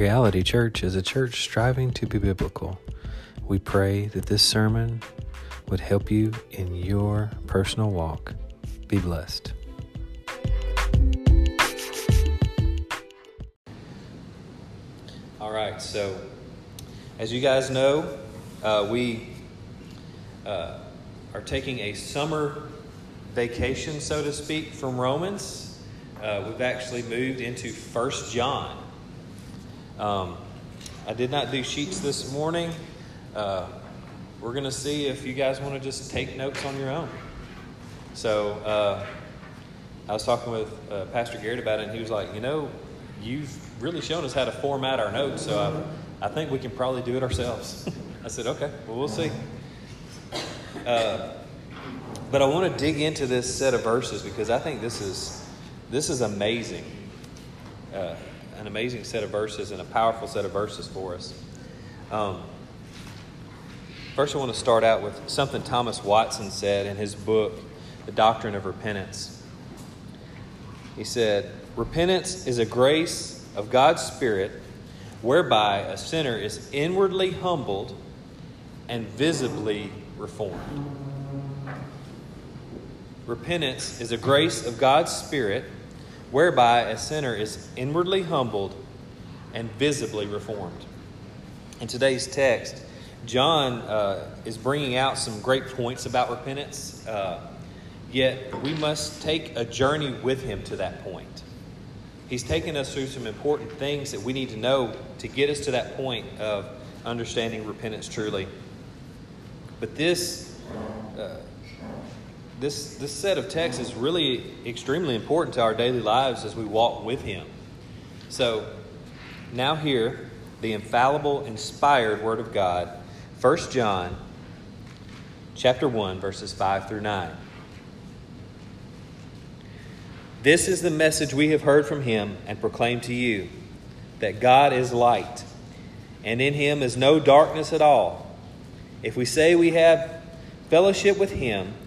Reality Church is a church striving to be biblical. We pray that this sermon would help you in your personal walk. Be blessed. All right, so as you guys know, uh, we uh, are taking a summer vacation, so to speak, from Romans. Uh, we've actually moved into First John. Um, I did not do sheets this morning. Uh, we're going to see if you guys want to just take notes on your own. So uh, I was talking with uh, Pastor Garrett about it, and he was like, you know, you've really shown us how to format our notes, so I, I think we can probably do it ourselves. I said, okay, well, we'll see. Uh, but I want to dig into this set of verses because I think this is this is amazing, uh, an amazing set of verses and a powerful set of verses for us. Um, first, I want to start out with something Thomas Watson said in his book, The Doctrine of Repentance. He said, "Repentance is a grace of God's Spirit." Whereby a sinner is inwardly humbled and visibly reformed. Repentance is a grace of God's Spirit whereby a sinner is inwardly humbled and visibly reformed. In today's text, John uh, is bringing out some great points about repentance, uh, yet we must take a journey with him to that point. He's taken us through some important things that we need to know to get us to that point of understanding repentance truly. But this, uh, this, this set of texts is really extremely important to our daily lives as we walk with Him. So, now here, the infallible, inspired Word of God, 1 John chapter 1, verses 5 through 9. This is the message we have heard from him and proclaim to you that God is light, and in him is no darkness at all. If we say we have fellowship with him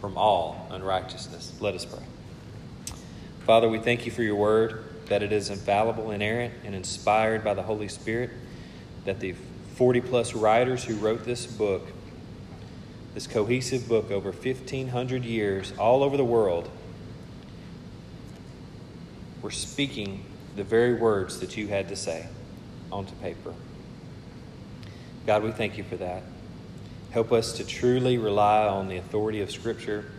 from all unrighteousness. Let us pray. Father, we thank you for your word, that it is infallible, inerrant, and inspired by the Holy Spirit, that the 40 plus writers who wrote this book, this cohesive book over 1,500 years, all over the world, were speaking the very words that you had to say onto paper. God, we thank you for that. Help us to truly rely on the authority of Scripture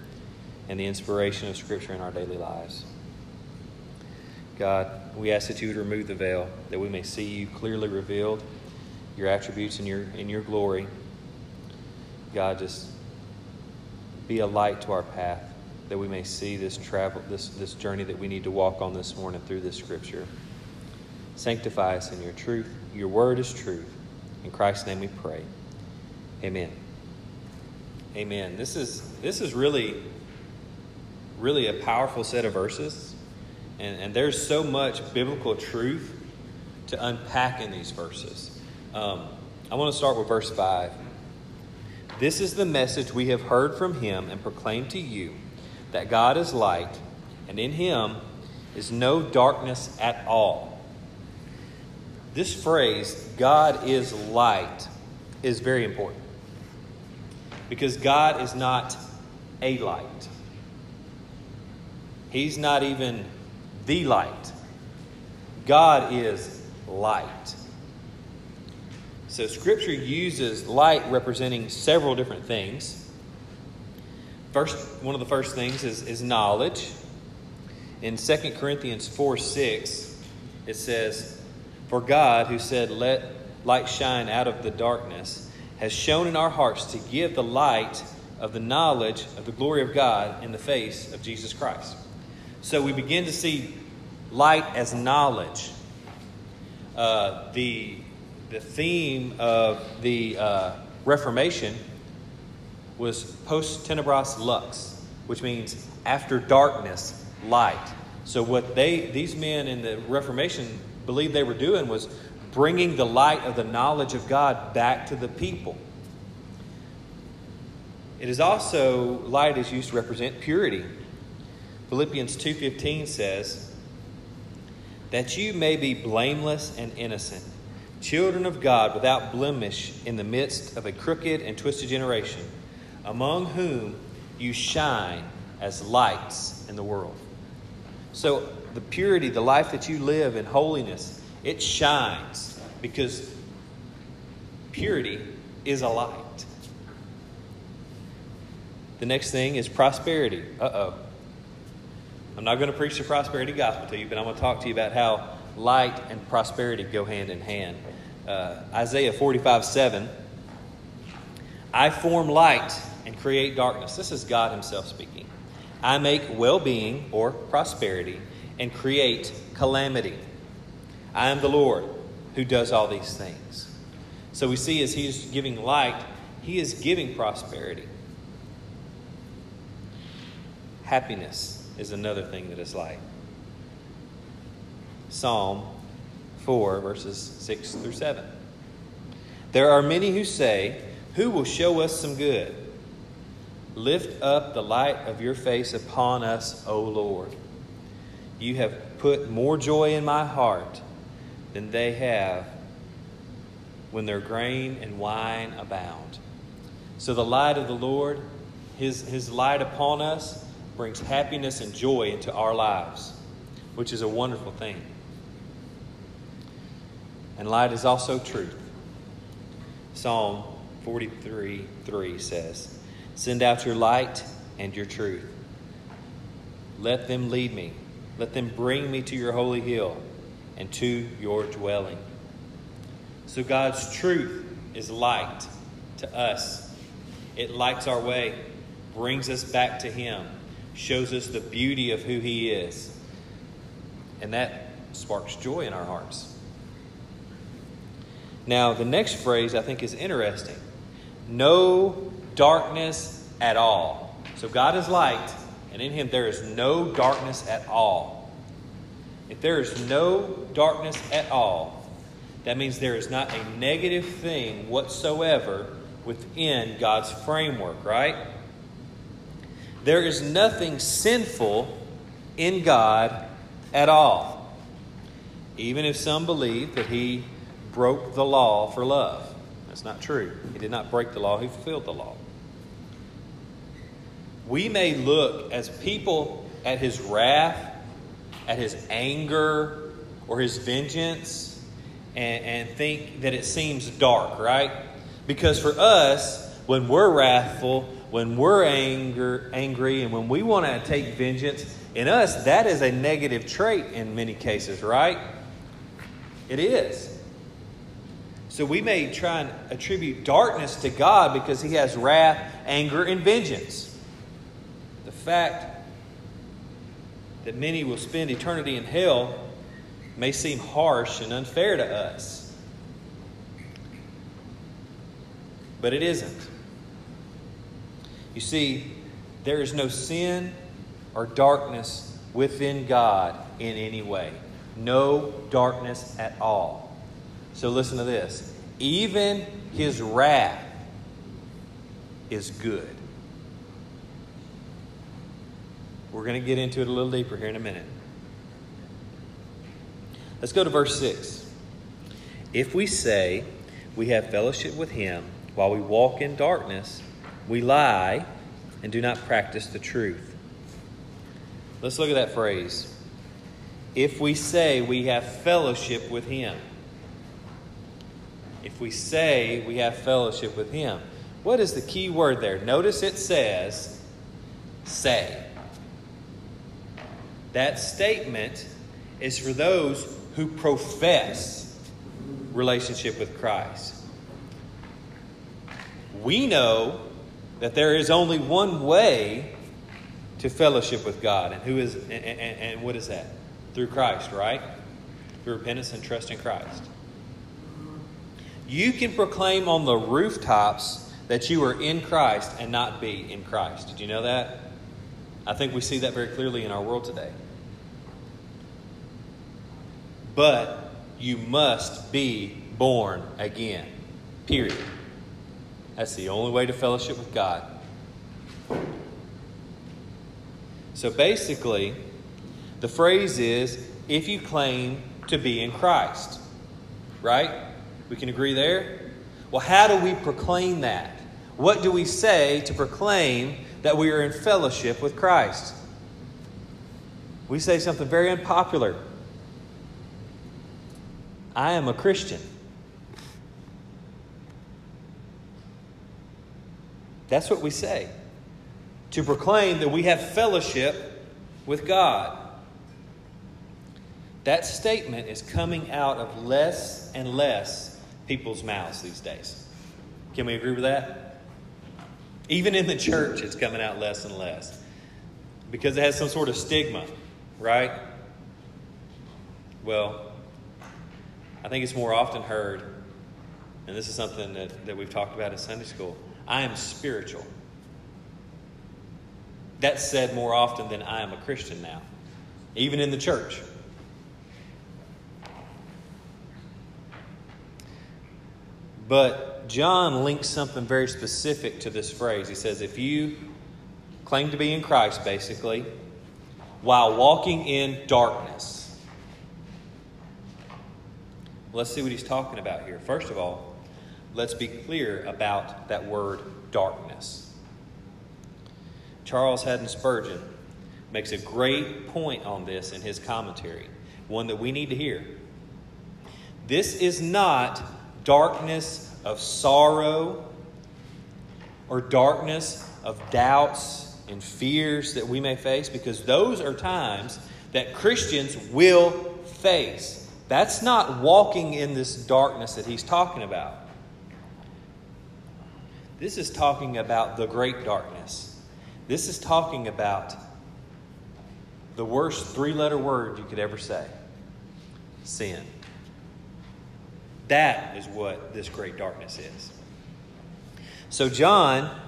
and the inspiration of Scripture in our daily lives. God, we ask that you would remove the veil, that we may see you clearly revealed, your attributes and your, in your glory. God, just be a light to our path that we may see this travel, this, this journey that we need to walk on this morning through this scripture. Sanctify us in your truth. Your word is truth. In Christ's name we pray. Amen. Amen. This is this is really really a powerful set of verses. And, and there's so much biblical truth to unpack in these verses. Um, I want to start with verse 5. This is the message we have heard from him and proclaimed to you that God is light, and in him is no darkness at all. This phrase, God is light, is very important. Because God is not a light. He's not even the light. God is light. So, Scripture uses light representing several different things. First, one of the first things is, is knowledge. In 2 Corinthians 4 6, it says, For God, who said, Let light shine out of the darkness, has shown in our hearts to give the light of the knowledge of the glory of God in the face of Jesus Christ. So we begin to see light as knowledge. Uh, the the theme of the uh, Reformation was post tenebras lux, which means after darkness, light. So what they these men in the Reformation believed they were doing was bringing the light of the knowledge of God back to the people. It is also light is used to represent purity. Philippians 2:15 says that you may be blameless and innocent, children of God without blemish in the midst of a crooked and twisted generation, among whom you shine as lights in the world. So the purity, the life that you live in holiness, it shines because purity is a light. The next thing is prosperity. Uh oh. I'm not going to preach the prosperity gospel to you, but I'm going to talk to you about how light and prosperity go hand in hand. Uh, Isaiah 45 7. I form light and create darkness. This is God Himself speaking. I make well being or prosperity and create calamity. I am the Lord who does all these things. So we see as He's giving light, He is giving prosperity. Happiness is another thing that is light. Psalm 4, verses 6 through 7. There are many who say, Who will show us some good? Lift up the light of your face upon us, O Lord. You have put more joy in my heart than they have when their grain and wine abound. So the light of the Lord, his, his light upon us, brings happiness and joy into our lives, which is a wonderful thing. And light is also truth. Psalm 43 3 says, Send out your light and your truth. Let them lead me. Let them bring me to your holy hill and to your dwelling. So God's truth is light to us. It lights our way, brings us back to Him shows us the beauty of who He is. And that sparks joy in our hearts. Now, the next phrase I think is interesting no darkness at all. So, God is light, and in Him there is no darkness at all. If there is no darkness at all, that means there is not a negative thing whatsoever within God's framework, right? There is nothing sinful in God at all. Even if some believe that he broke the law for love. That's not true. He did not break the law, he fulfilled the law. We may look as people at his wrath, at his anger, or his vengeance, and, and think that it seems dark, right? Because for us, when we're wrathful, when we're anger, angry and when we want to take vengeance, in us, that is a negative trait in many cases, right? It is. So we may try and attribute darkness to God because he has wrath, anger, and vengeance. The fact that many will spend eternity in hell may seem harsh and unfair to us. But it isn't. You see, there is no sin or darkness within God in any way. No darkness at all. So listen to this. Even his wrath is good. We're going to get into it a little deeper here in a minute. Let's go to verse 6. If we say we have fellowship with him while we walk in darkness, we lie and do not practice the truth. Let's look at that phrase. If we say we have fellowship with Him. If we say we have fellowship with Him. What is the key word there? Notice it says, say. That statement is for those who profess relationship with Christ. We know that there is only one way to fellowship with God. And who is and, and, and, what is that? Through Christ, right? Through repentance and trust in Christ. You can proclaim on the rooftops that you are in Christ and not be in Christ. Did you know that? I think we see that very clearly in our world today. But you must be born again. Period. That's the only way to fellowship with God. So basically, the phrase is if you claim to be in Christ. Right? We can agree there? Well, how do we proclaim that? What do we say to proclaim that we are in fellowship with Christ? We say something very unpopular. I am a Christian. That's what we say. To proclaim that we have fellowship with God. That statement is coming out of less and less people's mouths these days. Can we agree with that? Even in the church, it's coming out less and less because it has some sort of stigma, right? Well, I think it's more often heard, and this is something that, that we've talked about in Sunday school I am spiritual. That's said more often than I am a Christian now, even in the church. But John links something very specific to this phrase. He says, if you claim to be in Christ, basically, while walking in darkness. Let's see what he's talking about here. First of all, let's be clear about that word darkness. Charles Haddon Spurgeon makes a great point on this in his commentary, one that we need to hear. This is not darkness of sorrow or darkness of doubts and fears that we may face, because those are times that Christians will face. That's not walking in this darkness that he's talking about. This is talking about the great darkness. This is talking about the worst three letter word you could ever say sin. That is what this great darkness is. So, John,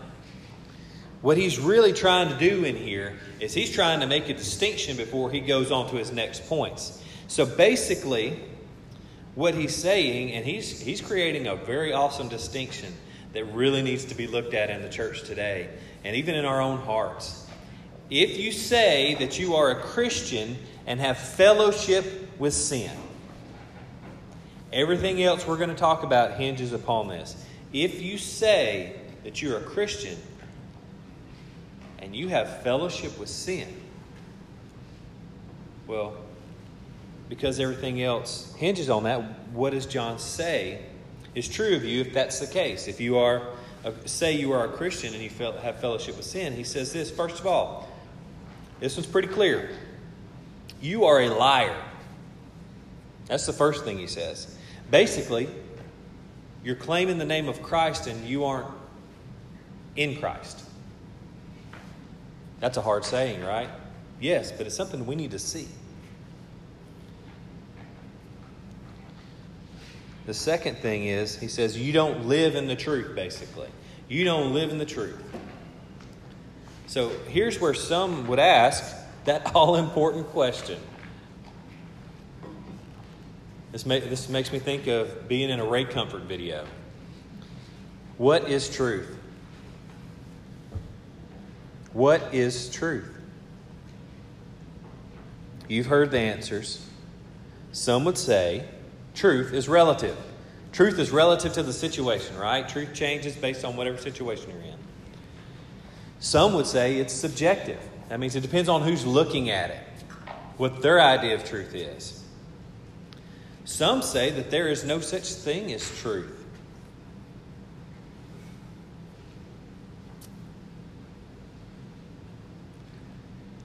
what he's really trying to do in here is he's trying to make a distinction before he goes on to his next points. So, basically, what he's saying, and he's, he's creating a very awesome distinction that really needs to be looked at in the church today and even in our own hearts. If you say that you are a Christian and have fellowship with sin, Everything else we're going to talk about hinges upon this. If you say that you're a Christian and you have fellowship with sin, well, because everything else hinges on that, what does John say is true of you if that's the case? If you are, uh, say you are a Christian and you have fellowship with sin, he says this first of all, this one's pretty clear. You are a liar. That's the first thing he says. Basically, you're claiming the name of Christ and you aren't in Christ. That's a hard saying, right? Yes, but it's something we need to see. The second thing is, he says, you don't live in the truth, basically. You don't live in the truth. So here's where some would ask that all important question this, this makes me think of being in a Ray Comfort video. What is truth? What is truth? You've heard the answers. Some would say truth is relative. Truth is relative to the situation, right? Truth changes based on whatever situation you're in. Some would say it's subjective. That means it depends on who's looking at it, what their idea of truth is. Some say that there is no such thing as truth.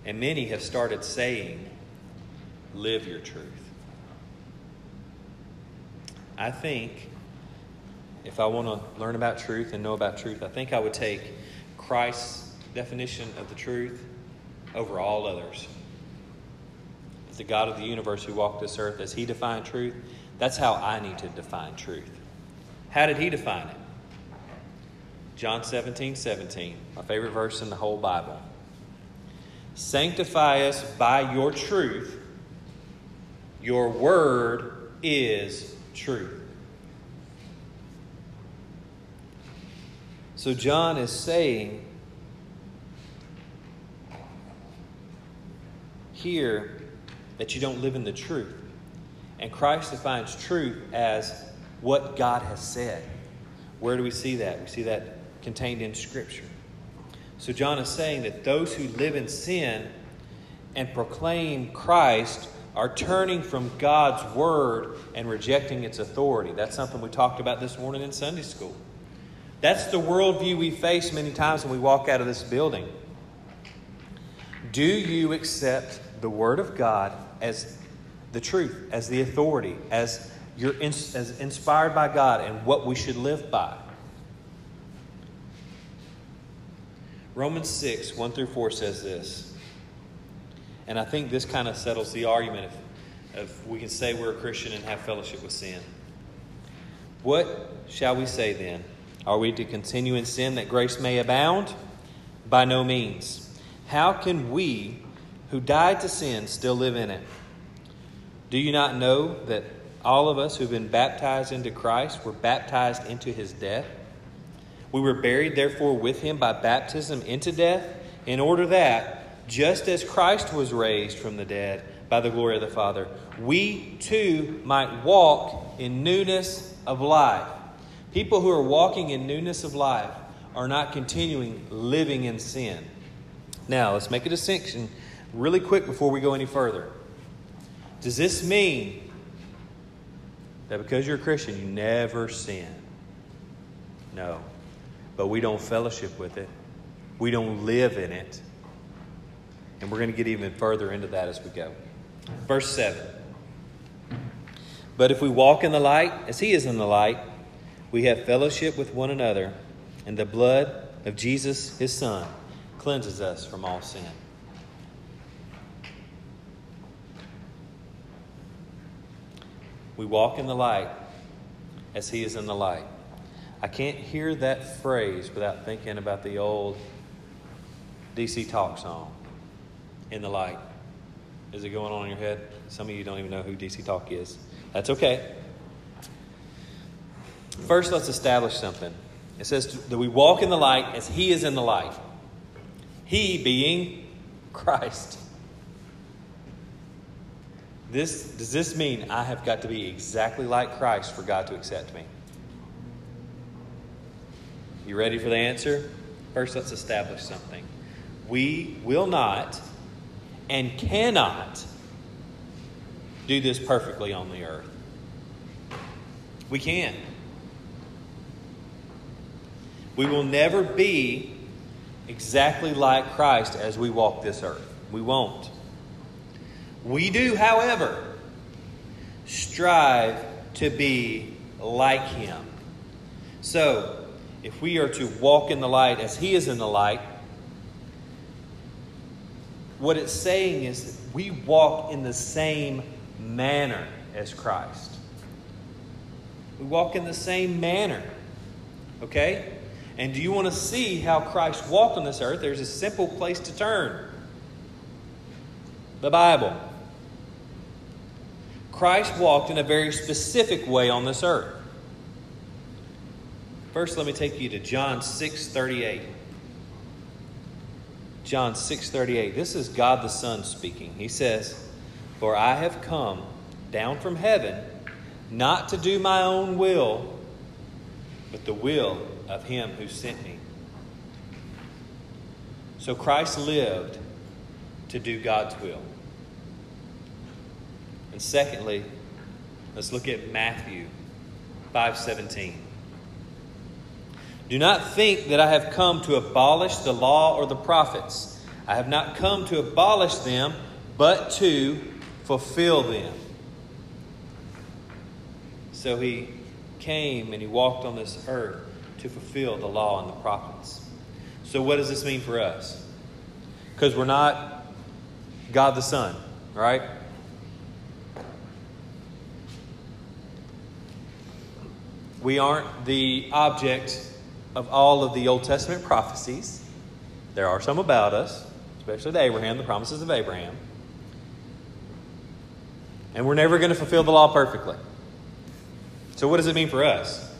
And many have started saying, live your truth. I think if I want to learn about truth and know about truth, I think I would take Christ's definition of the truth over all others the God of the universe who walked this earth, as he defined truth, that's how I need to define truth. How did he define it? John 17, 17, my favorite verse in the whole Bible. Sanctify us by your truth. Your word is truth. So John is saying here that you don't live in the truth. And Christ defines truth as what God has said. Where do we see that? We see that contained in Scripture. So John is saying that those who live in sin and proclaim Christ are turning from God's word and rejecting its authority. That's something we talked about this morning in Sunday school. That's the worldview we face many times when we walk out of this building. Do you accept the Word of God as the truth, as the authority, as, you're in, as inspired by God and what we should live by? Romans 6, 1 through 4 says this. And I think this kind of settles the argument if, if we can say we're a Christian and have fellowship with sin. What shall we say then? Are we to continue in sin that grace may abound? By no means. How can we who died to sin still live in it? Do you not know that all of us who've been baptized into Christ were baptized into his death? We were buried, therefore, with him by baptism into death, in order that, just as Christ was raised from the dead by the glory of the Father, we too might walk in newness of life. People who are walking in newness of life are not continuing living in sin. Now, let's make a distinction really quick before we go any further. Does this mean that because you're a Christian, you never sin? No but we don't fellowship with it. We don't live in it. And we're going to get even further into that as we go. Verse 7. But if we walk in the light, as he is in the light, we have fellowship with one another, and the blood of Jesus, his Son, cleanses us from all sin. We walk in the light as he is in the light. I can't hear that phrase without thinking about the old DC Talk song, In the Light. Is it going on in your head? Some of you don't even know who DC Talk is. That's okay. First, let's establish something. It says that we walk in the light as He is in the light. He being Christ. This, does this mean I have got to be exactly like Christ for God to accept me? You ready for the answer? First, let's establish something. We will not and cannot do this perfectly on the earth. We can. We will never be exactly like Christ as we walk this earth. We won't. We do, however, strive to be like Him. So, if we are to walk in the light as He is in the light, what it's saying is that we walk in the same manner as Christ. We walk in the same manner. Okay? And do you want to see how Christ walked on this earth? There's a simple place to turn the Bible. Christ walked in a very specific way on this earth. First, let me take you to John 6 38. John 6 38. This is God the Son speaking. He says, For I have come down from heaven not to do my own will, but the will of him who sent me. So Christ lived to do God's will. And secondly, let's look at Matthew 5:17. Do not think that I have come to abolish the law or the prophets. I have not come to abolish them, but to fulfill them. So he came and he walked on this earth to fulfill the law and the prophets. So, what does this mean for us? Because we're not God the Son, right? We aren't the object of all of the Old Testament prophecies. There are some about us, especially Abraham, the promises of Abraham. And we're never going to fulfill the law perfectly. So, what does it mean for us?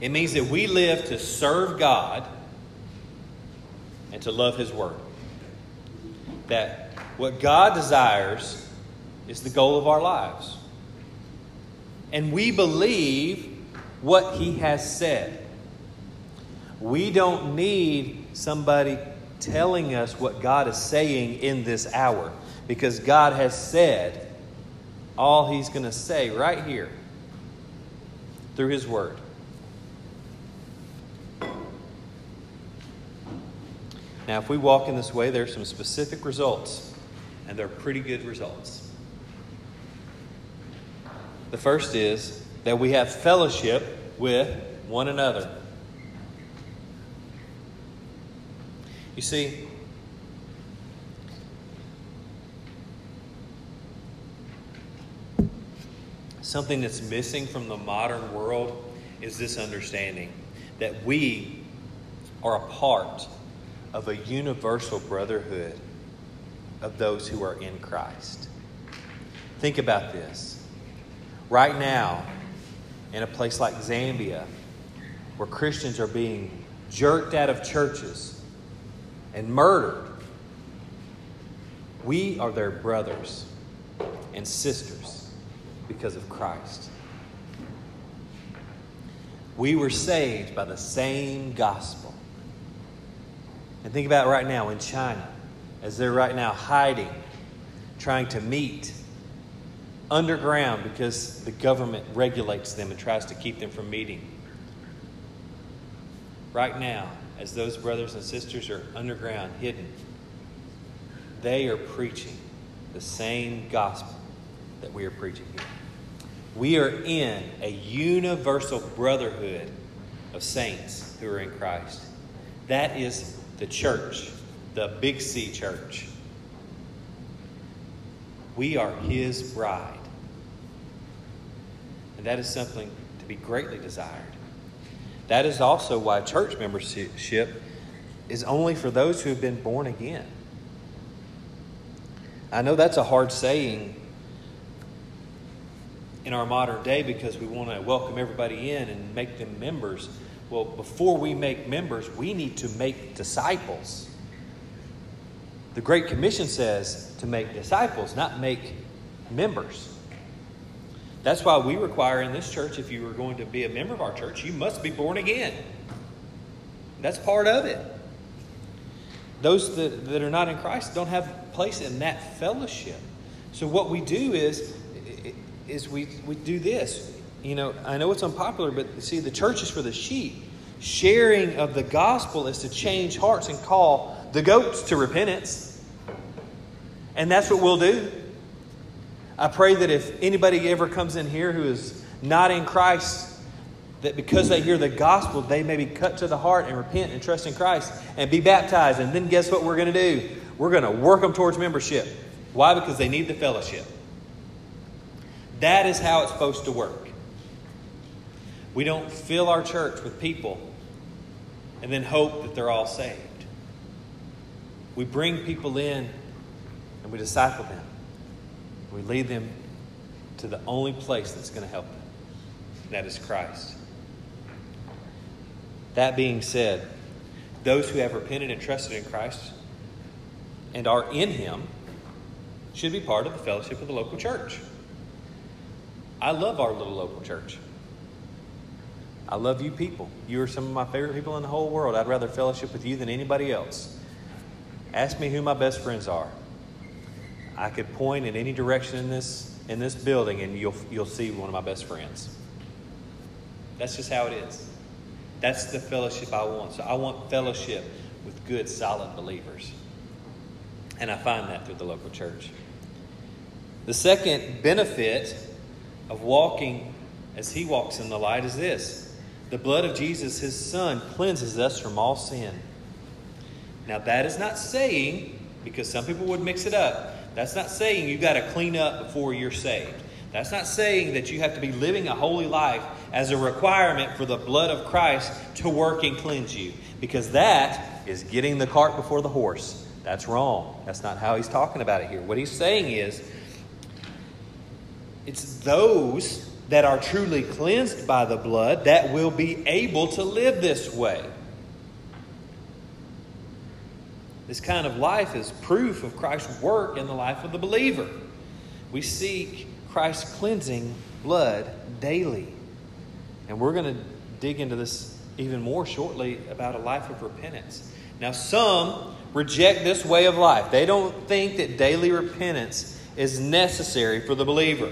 It means that we live to serve God and to love His Word. That what God desires is the goal of our lives. And we believe what He has said. We don't need somebody telling us what God is saying in this hour because God has said all He's going to say right here through His Word. Now, if we walk in this way, there are some specific results, and they're pretty good results. The first is that we have fellowship with one another. You see, something that's missing from the modern world is this understanding that we are a part of a universal brotherhood of those who are in Christ. Think about this. Right now, in a place like Zambia, where Christians are being jerked out of churches and murdered, we are their brothers and sisters because of Christ. We were saved by the same gospel. And think about right now in China, as they're right now hiding, trying to meet underground because the government regulates them and tries to keep them from meeting. Right now, as those brothers and sisters are underground, hidden, they are preaching the same gospel that we are preaching here. We are in a universal brotherhood of saints who are in Christ. That is the church, the Big C church. We are his bride. And that is something to be greatly desired. That is also why church membership is only for those who have been born again. I know that's a hard saying in our modern day because we want to welcome everybody in and make them members. Well, before we make members, we need to make disciples. The Great Commission says to make disciples, not make members. That's why we require in this church, if you are going to be a member of our church, you must be born again. That's part of it. Those that, that are not in Christ don't have place in that fellowship. So what we do is, is we, we do this. You know, I know it's unpopular, but see, the church is for the sheep. Sharing of the gospel is to change hearts and call the goats to repentance. And that's what we'll do. I pray that if anybody ever comes in here who is not in Christ, that because they hear the gospel, they may be cut to the heart and repent and trust in Christ and be baptized. And then guess what we're going to do? We're going to work them towards membership. Why? Because they need the fellowship. That is how it's supposed to work. We don't fill our church with people and then hope that they're all saved. We bring people in and we disciple them. We lead them to the only place that's going to help them. That is Christ. That being said, those who have repented and trusted in Christ and are in Him should be part of the fellowship of the local church. I love our little local church. I love you people. You are some of my favorite people in the whole world. I'd rather fellowship with you than anybody else. Ask me who my best friends are. I could point in any direction in this in this building and you'll you'll see one of my best friends. That's just how it is. That's the fellowship I want. So I want fellowship with good, solid believers. And I find that through the local church. The second benefit of walking as he walks in the light is this the blood of Jesus, his son, cleanses us from all sin. Now, that is not saying, because some people would mix it up, that's not saying you've got to clean up before you're saved. That's not saying that you have to be living a holy life as a requirement for the blood of Christ to work and cleanse you, because that is getting the cart before the horse. That's wrong. That's not how he's talking about it here. What he's saying is it's those that are truly cleansed by the blood that will be able to live this way. This kind of life is proof of Christ's work in the life of the believer. We seek Christ's cleansing blood daily. And we're going to dig into this even more shortly about a life of repentance. Now, some reject this way of life. They don't think that daily repentance is necessary for the believer.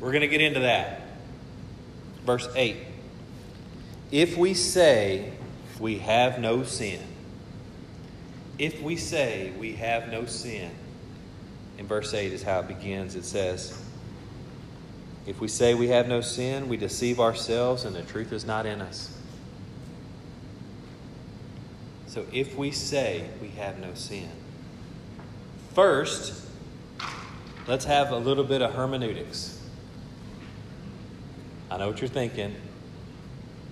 We're going to get into that. Verse 8 If we say we have no sin, if we say we have no sin, in verse 8 is how it begins. It says, If we say we have no sin, we deceive ourselves and the truth is not in us. So if we say we have no sin, first, let's have a little bit of hermeneutics. I know what you're thinking,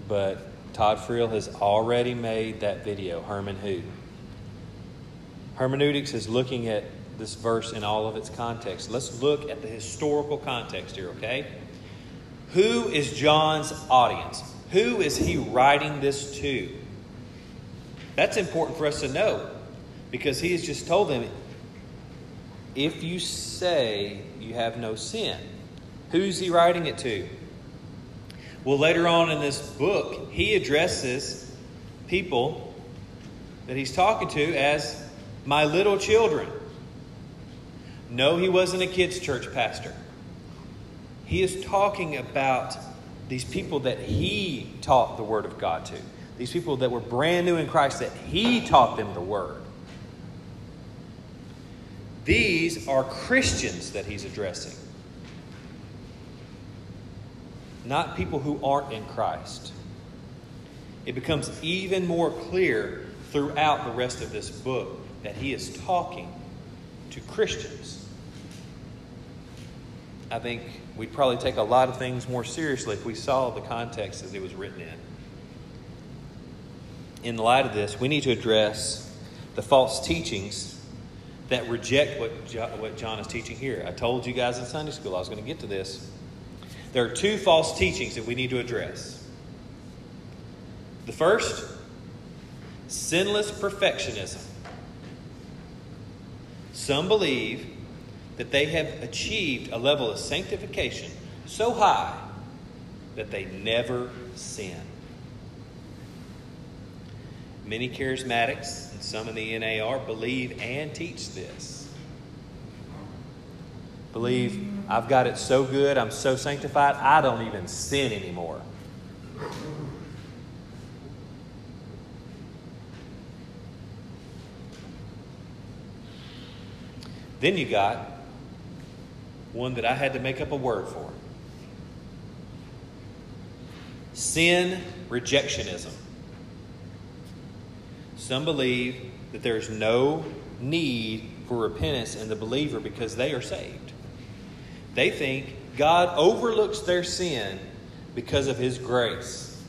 but Todd Friel has already made that video, Herman Who. Hermeneutics is looking at this verse in all of its context. Let's look at the historical context here, okay? Who is John's audience? Who is he writing this to? That's important for us to know because he has just told them if you say you have no sin, who's he writing it to? Well, later on in this book, he addresses people that he's talking to as my little children. No, he wasn't a kids' church pastor. He is talking about these people that he taught the Word of God to, these people that were brand new in Christ, that he taught them the Word. These are Christians that he's addressing, not people who aren't in Christ. It becomes even more clear throughout the rest of this book that he is talking to Christians. I think we'd probably take a lot of things more seriously if we saw the context as it was written in. In light of this, we need to address the false teachings that reject what, what John is teaching here. I told you guys in Sunday school I was going to get to this. There are two false teachings that we need to address. The first, sinless perfectionism. Some believe that they have achieved a level of sanctification so high that they never sin. Many charismatics and some in the NAR believe and teach this. Believe, I've got it so good, I'm so sanctified, I don't even sin anymore. Then you got one that I had to make up a word for sin rejectionism. Some believe that there's no need for repentance in the believer because they are saved. They think God overlooks their sin because of His grace.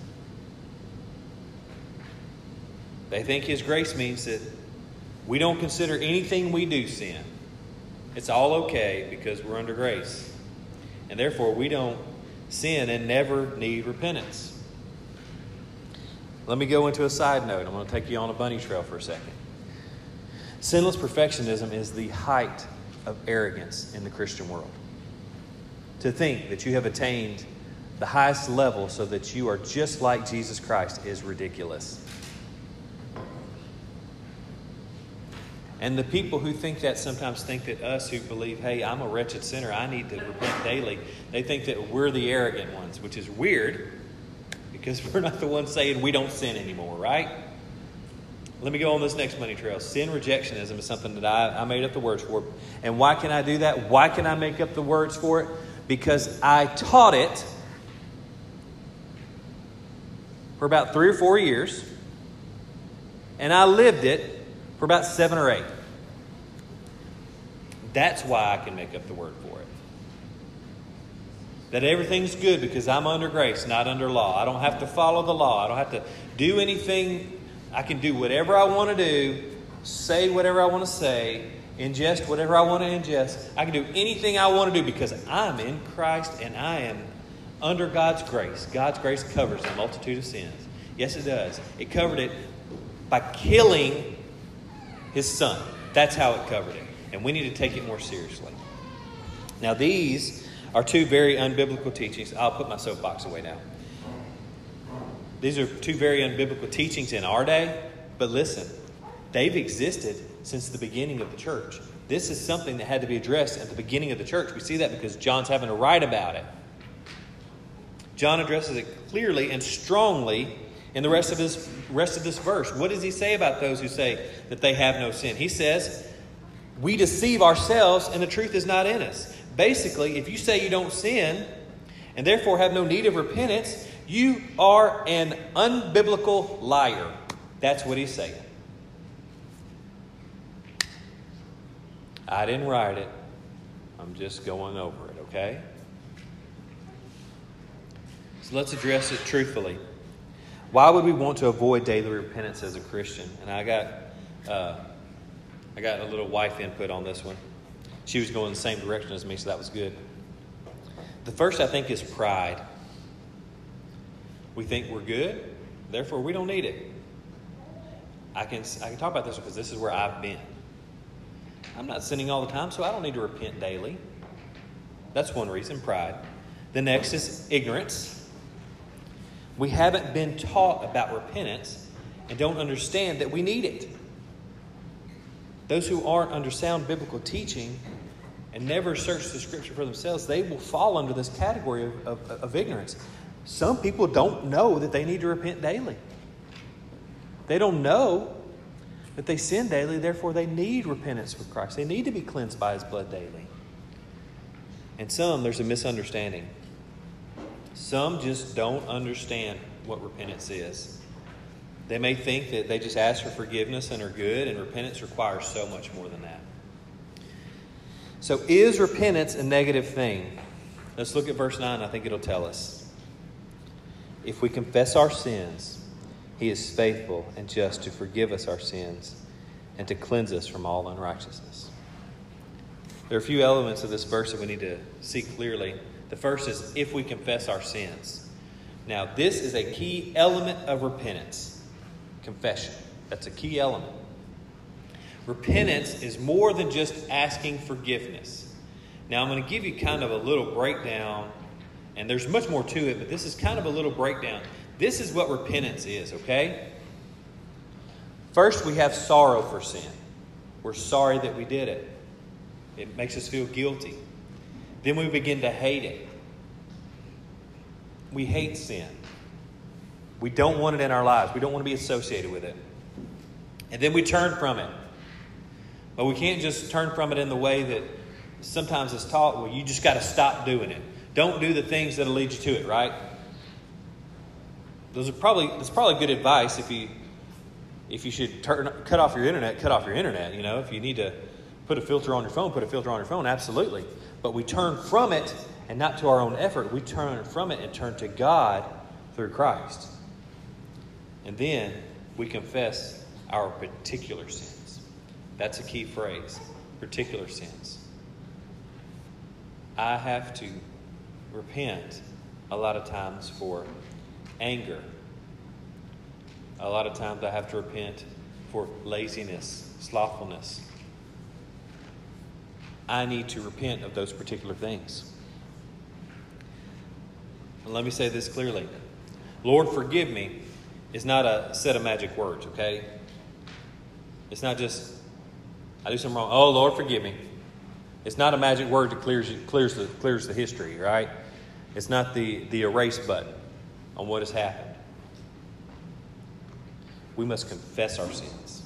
They think His grace means that we don't consider anything we do sin. It's all okay because we're under grace. And therefore, we don't sin and never need repentance. Let me go into a side note. I'm going to take you on a bunny trail for a second. Sinless perfectionism is the height of arrogance in the Christian world. To think that you have attained the highest level so that you are just like Jesus Christ is ridiculous. And the people who think that sometimes think that us who believe, hey, I'm a wretched sinner, I need to repent daily, they think that we're the arrogant ones, which is weird because we're not the ones saying we don't sin anymore, right? Let me go on this next money trail. Sin rejectionism is something that I, I made up the words for. And why can I do that? Why can I make up the words for it? Because I taught it for about three or four years, and I lived it for about seven or eight. That's why I can make up the word for it. that everything's good because I'm under grace, not under law. I don't have to follow the law. I don't have to do anything. I can do whatever I want to do, say whatever I want to say, ingest whatever I want to ingest. I can do anything I want to do because I'm in Christ and I am under God's grace. God's grace covers a multitude of sins. Yes, it does. It covered it by killing his son. That's how it covered it. And we need to take it more seriously. Now, these are two very unbiblical teachings. I'll put my soapbox away now. These are two very unbiblical teachings in our day, but listen, they've existed since the beginning of the church. This is something that had to be addressed at the beginning of the church. We see that because John's having to write about it. John addresses it clearly and strongly in the rest of his rest of this verse. What does he say about those who say that they have no sin? He says, "We deceive ourselves and the truth is not in us." Basically, if you say you don't sin and therefore have no need of repentance, you are an unbiblical liar. That's what he's saying. I didn't write it. I'm just going over it, okay? So let's address it truthfully. Why would we want to avoid daily repentance as a Christian? And I got, uh, I got a little wife input on this one. She was going the same direction as me, so that was good. The first, I think, is pride. We think we're good, therefore we don't need it. I can, I can talk about this because this is where I've been. I'm not sinning all the time, so I don't need to repent daily. That's one reason, pride. The next is ignorance. We haven't been taught about repentance and don't understand that we need it. Those who aren't under sound biblical teaching and never search the scripture for themselves, they will fall under this category of, of, of ignorance. Some people don't know that they need to repent daily. They don't know that they sin daily, therefore they need repentance for Christ. They need to be cleansed by His blood daily. And some, there's a misunderstanding. Some just don't understand what repentance is. They may think that they just ask for forgiveness and are good, and repentance requires so much more than that. So, is repentance a negative thing? Let's look at verse 9. I think it'll tell us. If we confess our sins, he is faithful and just to forgive us our sins and to cleanse us from all unrighteousness. There are a few elements of this verse that we need to see clearly. The first is if we confess our sins. Now, this is a key element of repentance confession. That's a key element. Repentance is more than just asking forgiveness. Now, I'm going to give you kind of a little breakdown, and there's much more to it, but this is kind of a little breakdown this is what repentance is, okay? First, we have sorrow for sin. We're sorry that we did it, it makes us feel guilty. Then we begin to hate it. We hate sin. We don't want it in our lives. We don't want to be associated with it. And then we turn from it. But we can't just turn from it in the way that sometimes it's taught. Well, you just got to stop doing it. Don't do the things that'll lead you to it, right? those are probably that's probably good advice if you if you should turn cut off your internet, cut off your internet. You know, if you need to put a filter on your phone, put a filter on your phone. Absolutely, but we turn from it and not to our own effort. We turn from it and turn to God through Christ, and then we confess our particular sins. That's a key phrase. Particular sins. I have to repent a lot of times for anger. A lot of times I have to repent for laziness, slothfulness. I need to repent of those particular things. And let me say this clearly Lord, forgive me is not a set of magic words, okay? It's not just, I do something wrong. Oh, Lord, forgive me. It's not a magic word that clears, clears, the, clears the history, right? It's not the, the erase button on what has happened. We must confess our sins.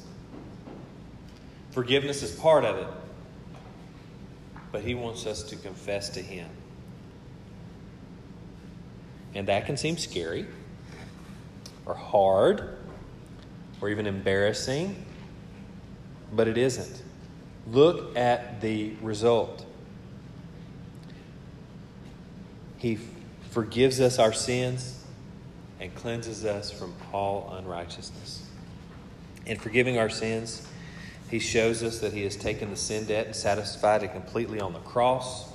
Forgiveness is part of it, but He wants us to confess to Him. And that can seem scary or hard or even embarrassing, but it isn't. Look at the result. He forgives us our sins and cleanses us from all unrighteousness. In forgiving our sins, He shows us that He has taken the sin debt and satisfied it completely on the cross.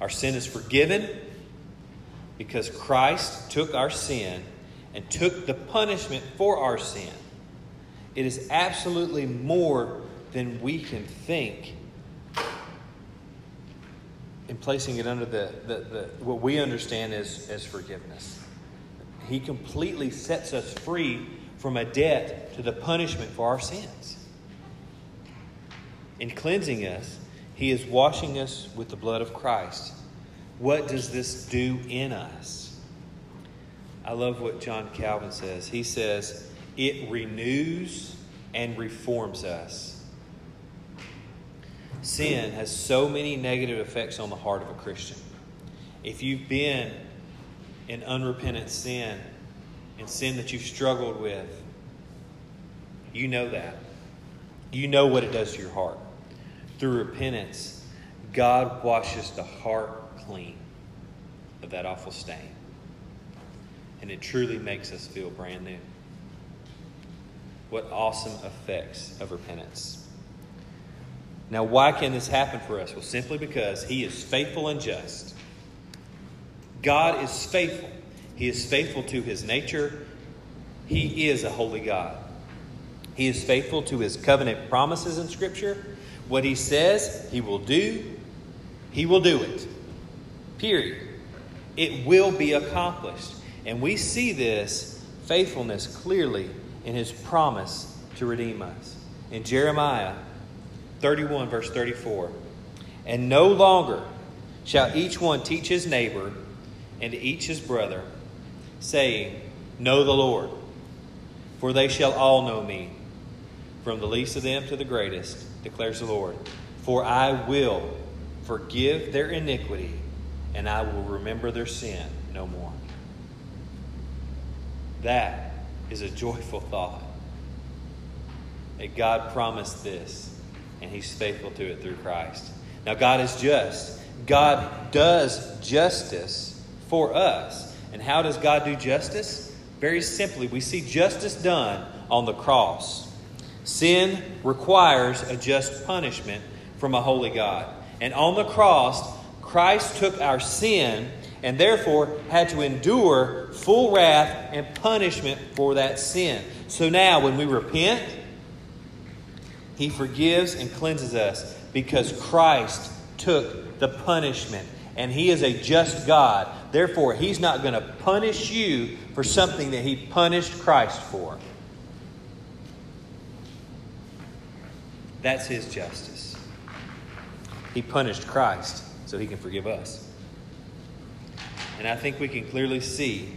Our sin is forgiven because Christ took our sin and took the punishment for our sin. It is absolutely more than we can think in placing it under the, the, the, what we understand as, as forgiveness. He completely sets us free from a debt to the punishment for our sins. In cleansing us, He is washing us with the blood of Christ. What does this do in us? I love what John Calvin says. He says, It renews and reforms us. Sin has so many negative effects on the heart of a Christian. If you've been in unrepentant sin, in sin that you've struggled with, you know that. You know what it does to your heart. Through repentance, God washes the heart clean of that awful stain. And it truly makes us feel brand new. What awesome effects of repentance. Now, why can this happen for us? Well, simply because He is faithful and just. God is faithful. He is faithful to His nature. He is a holy God. He is faithful to His covenant promises in Scripture. What He says He will do, He will do it. Period. It will be accomplished. And we see this faithfulness clearly in His promise to redeem us. In Jeremiah 31, verse 34. And no longer shall each one teach his neighbor and each his brother, saying, Know the Lord, for they shall all know me, from the least of them to the greatest, declares the Lord. For I will forgive their iniquity, and I will remember their sin no more. That is a joyful thought. That God promised this and he's faithful to it through Christ. Now, God is just. God does justice for us. And how does God do justice? Very simply, we see justice done on the cross. Sin requires a just punishment from a holy God. And on the cross, Christ took our sin and therefore had to endure full wrath and punishment for that sin. So now, when we repent, he forgives and cleanses us because Christ took the punishment. And He is a just God. Therefore, He's not going to punish you for something that He punished Christ for. That's His justice. He punished Christ so He can forgive us. And I think we can clearly see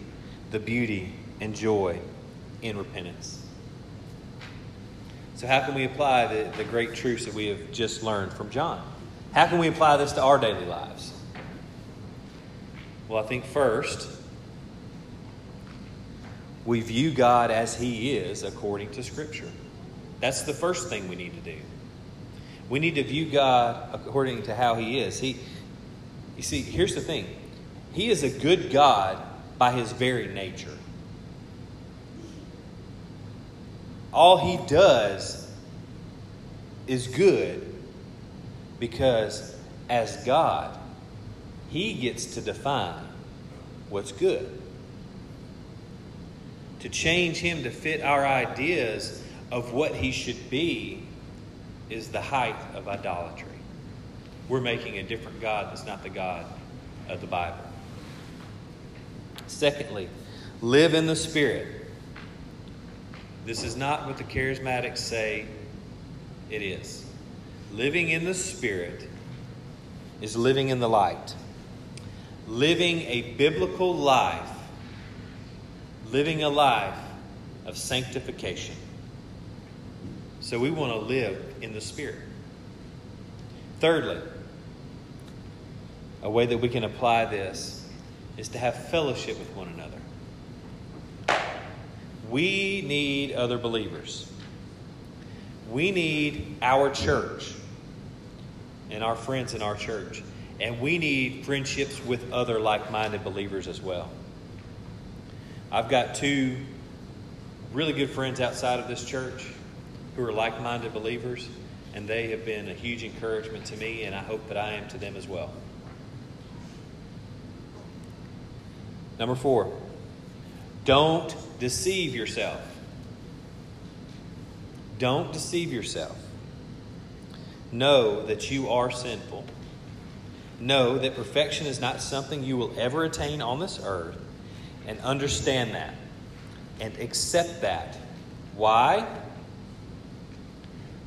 the beauty and joy in repentance. So, how can we apply the, the great truths that we have just learned from John? How can we apply this to our daily lives? Well, I think first, we view God as He is according to Scripture. That's the first thing we need to do. We need to view God according to how He is. He, you see, here's the thing He is a good God by His very nature. all he does is good because as God, he gets to define what's good. To change him to fit our ideas of what he should be is the height of idolatry. We're making a different God that's not the God of the Bible. Secondly, live in the Spirit. This is not what the charismatics say it is. Living in the Spirit is living in the light. Living a biblical life, living a life of sanctification. So we want to live in the Spirit. Thirdly, a way that we can apply this is to have fellowship with one another. We need other believers. We need our church and our friends in our church. And we need friendships with other like minded believers as well. I've got two really good friends outside of this church who are like minded believers, and they have been a huge encouragement to me, and I hope that I am to them as well. Number four, don't deceive yourself. Don't deceive yourself. Know that you are sinful. Know that perfection is not something you will ever attain on this earth, and understand that and accept that. Why?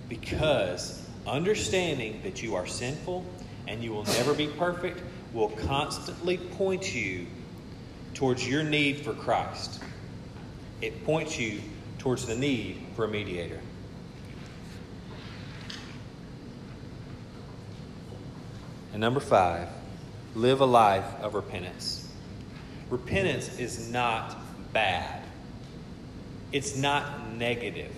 Because understanding that you are sinful and you will never be perfect will constantly point you towards your need for Christ. It points you towards the need for a mediator. And number five, live a life of repentance. Repentance is not bad, it's not negative.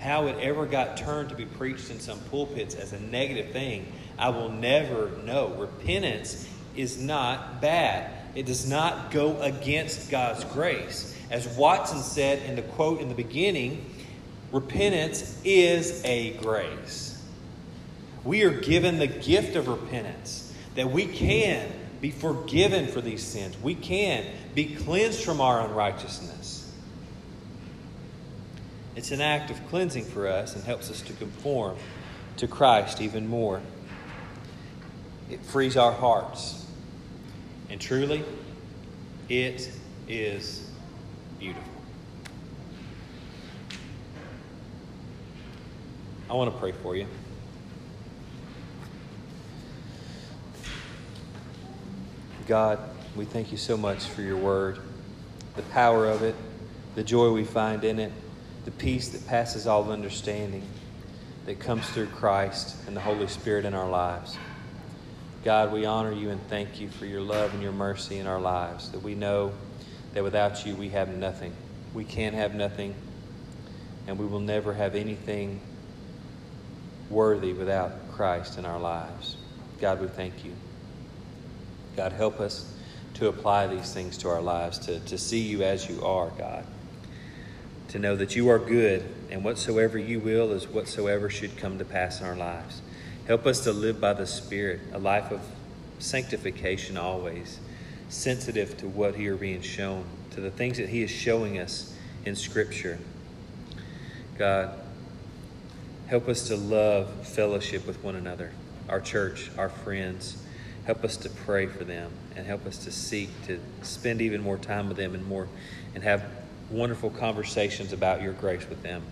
How it ever got turned to be preached in some pulpits as a negative thing, I will never know. Repentance is not bad. It does not go against God's grace. As Watson said in the quote in the beginning, repentance is a grace. We are given the gift of repentance that we can be forgiven for these sins. We can be cleansed from our unrighteousness. It's an act of cleansing for us and helps us to conform to Christ even more. It frees our hearts. And truly, it is beautiful. I want to pray for you. God, we thank you so much for your word, the power of it, the joy we find in it, the peace that passes all understanding that comes through Christ and the Holy Spirit in our lives. God, we honor you and thank you for your love and your mercy in our lives, that we know that without you we have nothing. We can have nothing, and we will never have anything worthy without Christ in our lives. God, we thank you. God, help us to apply these things to our lives, to, to see you as you are, God. To know that you are good, and whatsoever you will is whatsoever should come to pass in our lives. Help us to live by the Spirit, a life of sanctification always, sensitive to what He are being shown, to the things that He is showing us in Scripture. God, help us to love fellowship with one another, our church, our friends Help us to pray for them and help us to seek to spend even more time with them and more and have wonderful conversations about your grace with them.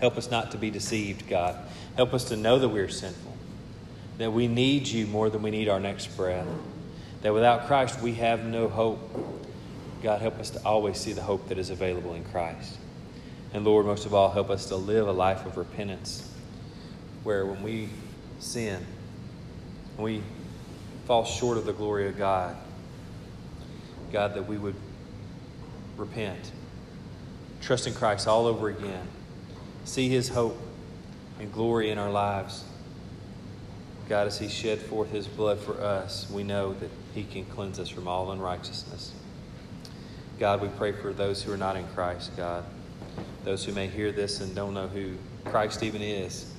Help us not to be deceived, God. Help us to know that we're sinful, that we need you more than we need our next breath, that without Christ we have no hope. God, help us to always see the hope that is available in Christ. And Lord, most of all, help us to live a life of repentance where when we sin, we fall short of the glory of God. God, that we would repent, trust in Christ all over again, see His hope and glory in our lives. God, as He shed forth His blood for us, we know that He can cleanse us from all unrighteousness. God, we pray for those who are not in Christ, God, those who may hear this and don't know who Christ even is.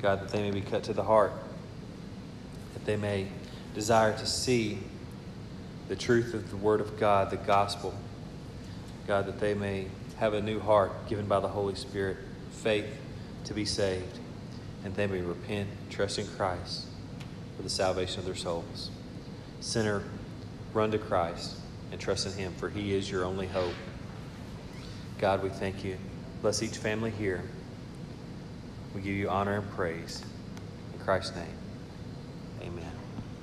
God, that they may be cut to the heart, that they may desire to see the truth of the Word of God, the gospel. God, that they may have a new heart given by the Holy Spirit, faith to be saved, and they may repent, trust in Christ for the salvation of their souls. Sinner, run to Christ and trust in Him, for He is your only hope. God, we thank you. Bless each family here. We give you honor and praise. In Christ's name.